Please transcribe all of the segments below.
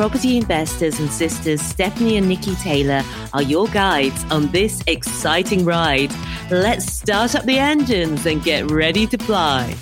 Property investors and sisters Stephanie and Nikki Taylor are your guides on this exciting ride. Let's start up the engines and get ready to fly.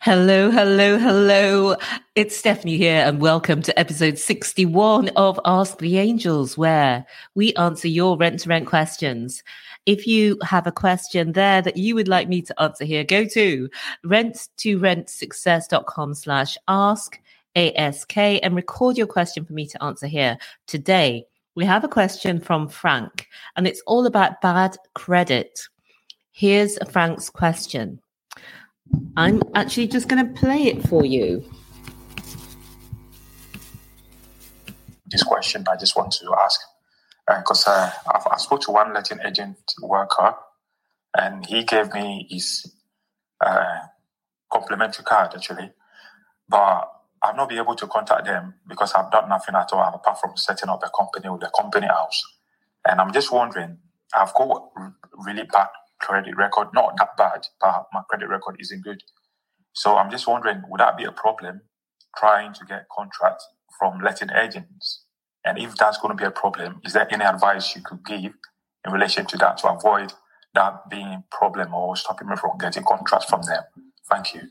Hello, hello, hello. It's Stephanie here, and welcome to episode 61 of Ask the Angels, where we answer your rent to rent questions. If you have a question there that you would like me to answer here, go to rent to rentsuccess.com slash ask ask and record your question for me to answer here today. We have a question from Frank, and it's all about bad credit. Here's Frank's question. I'm actually just going to play it for you. This question I just want to ask because uh, uh, I, I spoke to one letting agent worker and he gave me his uh, complimentary card actually, but I've not been able to contact them because I've done nothing at all apart from setting up a company with a company house. And I'm just wondering, I've got really bad credit record, not that bad, but my credit record isn't good. So I'm just wondering, would that be a problem trying to get contracts from letting agents? And if that's going to be a problem, is there any advice you could give in relation to that to avoid that being a problem or stopping me from getting contracts from them? Thank you.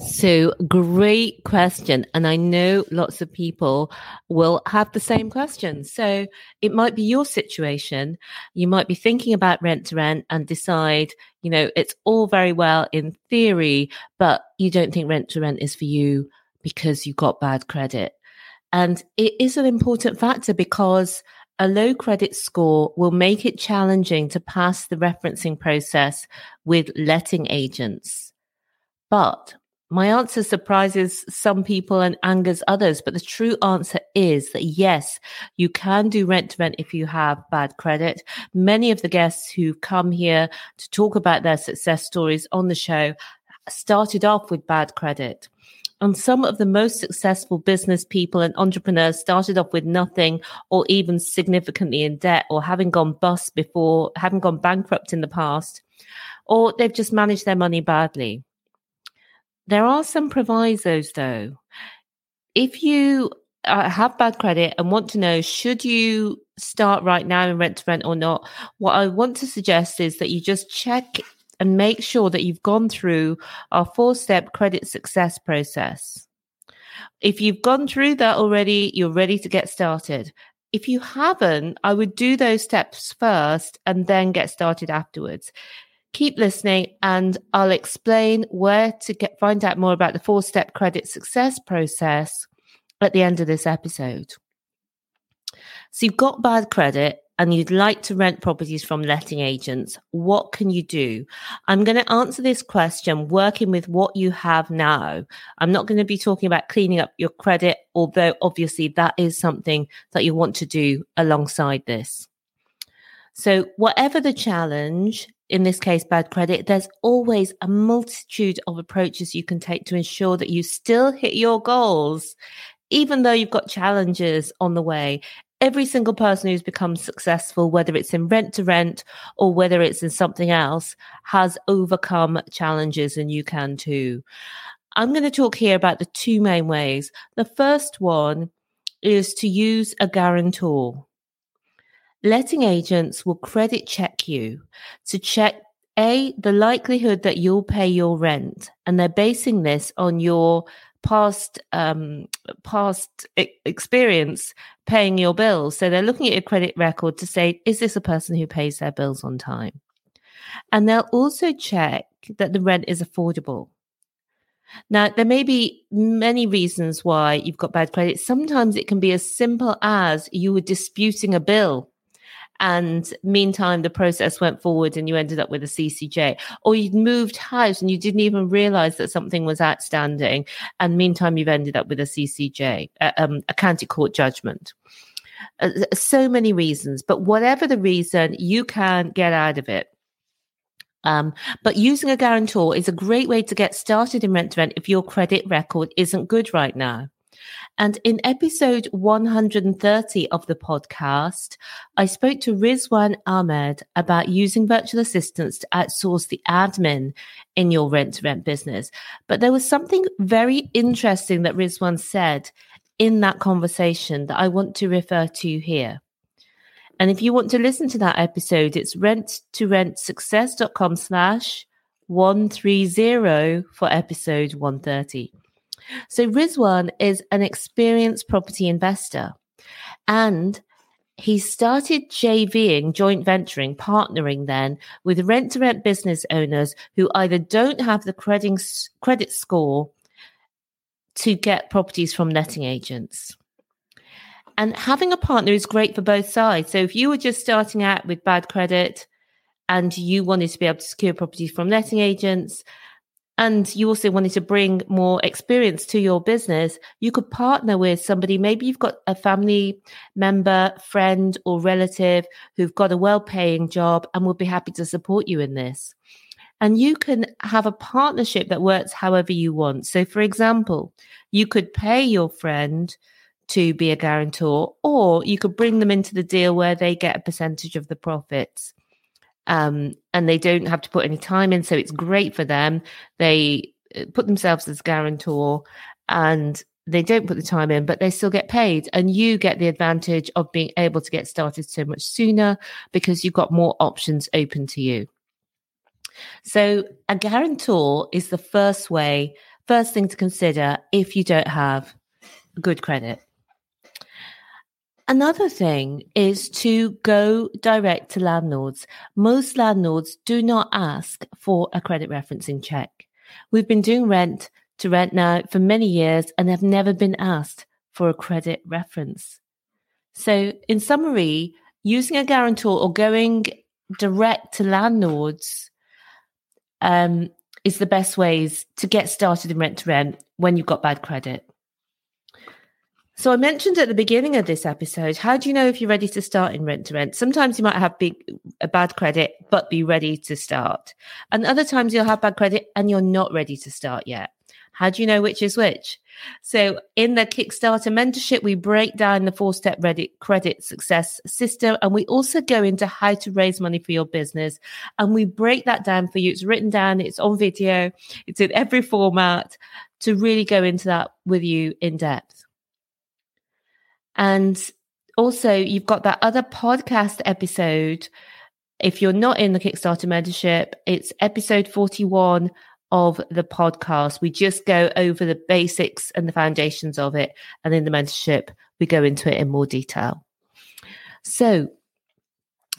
So, great question. And I know lots of people will have the same question. So, it might be your situation. You might be thinking about rent to rent and decide, you know, it's all very well in theory, but you don't think rent to rent is for you because you got bad credit. And it is an important factor because a low credit score will make it challenging to pass the referencing process with letting agents. But my answer surprises some people and angers others, but the true answer is that yes, you can do rent to rent if you have bad credit. Many of the guests who come here to talk about their success stories on the show started off with bad credit. And some of the most successful business people and entrepreneurs started off with nothing or even significantly in debt or having gone bust before, having gone bankrupt in the past, or they've just managed their money badly. There are some provisos though. If you uh, have bad credit and want to know should you start right now in rent to rent or not, what I want to suggest is that you just check and make sure that you've gone through our four step credit success process. If you've gone through that already, you're ready to get started. If you haven't, I would do those steps first and then get started afterwards. Keep listening and I'll explain where to get find out more about the four step credit success process at the end of this episode. So you've got bad credit and you'd like to rent properties from letting agents, what can you do? I'm going to answer this question working with what you have now. I'm not going to be talking about cleaning up your credit, although obviously that is something that you want to do alongside this. So, whatever the challenge, in this case, bad credit, there's always a multitude of approaches you can take to ensure that you still hit your goals, even though you've got challenges on the way. Every single person who's become successful, whether it's in rent to rent or whether it's in something else, has overcome challenges, and you can too. I'm going to talk here about the two main ways. The first one is to use a guarantor. Letting agents will credit check you to check a the likelihood that you'll pay your rent, and they're basing this on your past um, past experience paying your bills. So they're looking at your credit record to say, is this a person who pays their bills on time? And they'll also check that the rent is affordable. Now, there may be many reasons why you've got bad credit. Sometimes it can be as simple as you were disputing a bill and meantime the process went forward and you ended up with a CCJ or you'd moved house and you didn't even realize that something was outstanding. And meantime you've ended up with a CCJ uh, um, a county court judgment. Uh, so many reasons but whatever the reason you can get out of it. Um, but using a guarantor is a great way to get started in rent to rent if your credit record isn't good right now. And in episode 130 of the podcast, I spoke to Rizwan Ahmed about using virtual assistants to outsource the admin in your rent to rent business. But there was something very interesting that Rizwan said in that conversation that I want to refer to here. And if you want to listen to that episode, it's rent to rent success.com slash 130 for episode 130. So Rizwan is an experienced property investor and he started JVing, joint venturing, partnering then with rent to rent business owners who either don't have the credit, credit score to get properties from letting agents. And having a partner is great for both sides. So if you were just starting out with bad credit and you wanted to be able to secure properties from letting agents, and you also wanted to bring more experience to your business, you could partner with somebody. Maybe you've got a family member, friend, or relative who've got a well paying job and would be happy to support you in this. And you can have a partnership that works however you want. So, for example, you could pay your friend to be a guarantor, or you could bring them into the deal where they get a percentage of the profits. Um, and they don't have to put any time in. So it's great for them. They uh, put themselves as guarantor and they don't put the time in, but they still get paid. And you get the advantage of being able to get started so much sooner because you've got more options open to you. So a guarantor is the first way, first thing to consider if you don't have good credit. Another thing is to go direct to landlords. Most landlords do not ask for a credit referencing check. We've been doing rent to rent now for many years and have never been asked for a credit reference. So, in summary, using a guarantor or going direct to landlords um, is the best ways to get started in rent to rent when you've got bad credit. So I mentioned at the beginning of this episode, how do you know if you're ready to start in rent to rent? Sometimes you might have big a bad credit but be ready to start. And other times you'll have bad credit and you're not ready to start yet. How do you know which is which? So in the Kickstarter mentorship, we break down the four step credit success system and we also go into how to raise money for your business. And we break that down for you. It's written down, it's on video, it's in every format to really go into that with you in depth. And also, you've got that other podcast episode. If you're not in the Kickstarter membership, it's episode 41 of the podcast. We just go over the basics and the foundations of it. And in the mentorship, we go into it in more detail. So,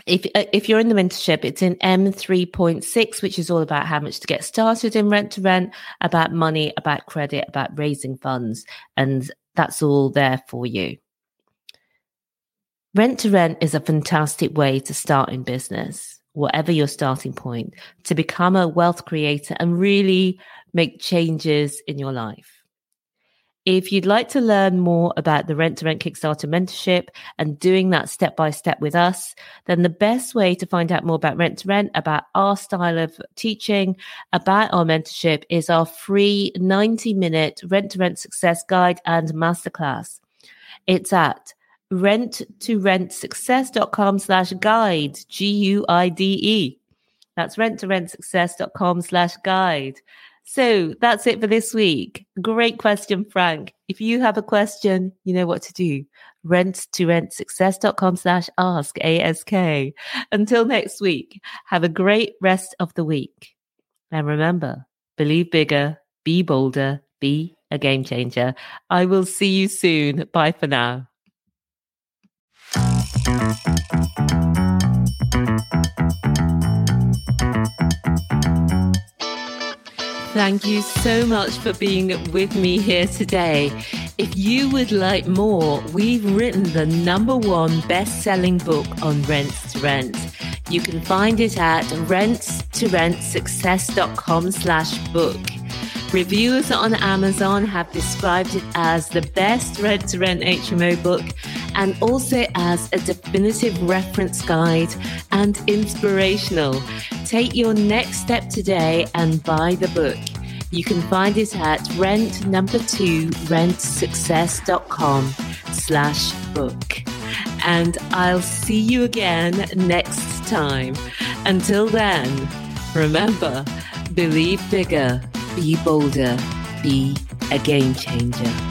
if uh, if you're in the mentorship, it's in M3.6, which is all about how much to get started in rent to rent, about money, about credit, about raising funds, and that's all there for you. Rent to rent is a fantastic way to start in business, whatever your starting point, to become a wealth creator and really make changes in your life. If you'd like to learn more about the Rent to Rent Kickstarter mentorship and doing that step by step with us, then the best way to find out more about Rent to Rent, about our style of teaching, about our mentorship is our free 90 minute Rent to Rent Success Guide and Masterclass. It's at rent to rent success.com slash guide, G U I D E. That's rent to rent success.com slash guide. So that's it for this week. Great question, Frank. If you have a question, you know what to do. Rent to rent success.com slash ask ASK. Until next week, have a great rest of the week. And remember, believe bigger, be bolder, be a game changer. I will see you soon. Bye for now. Thank you so much for being with me here today. If you would like more, we've written the number one best selling book on rents to rent. You can find it at rents2rentsuccess.com slash book. Reviewers on Amazon have described it as the best rent to rent HMO book and also as a definitive reference guide and inspirational. Take your next step today and buy the book. You can find it at rent number two rentsuccess.com slash book. And I'll see you again next time. Until then, remember, believe bigger, be bolder, be a game changer.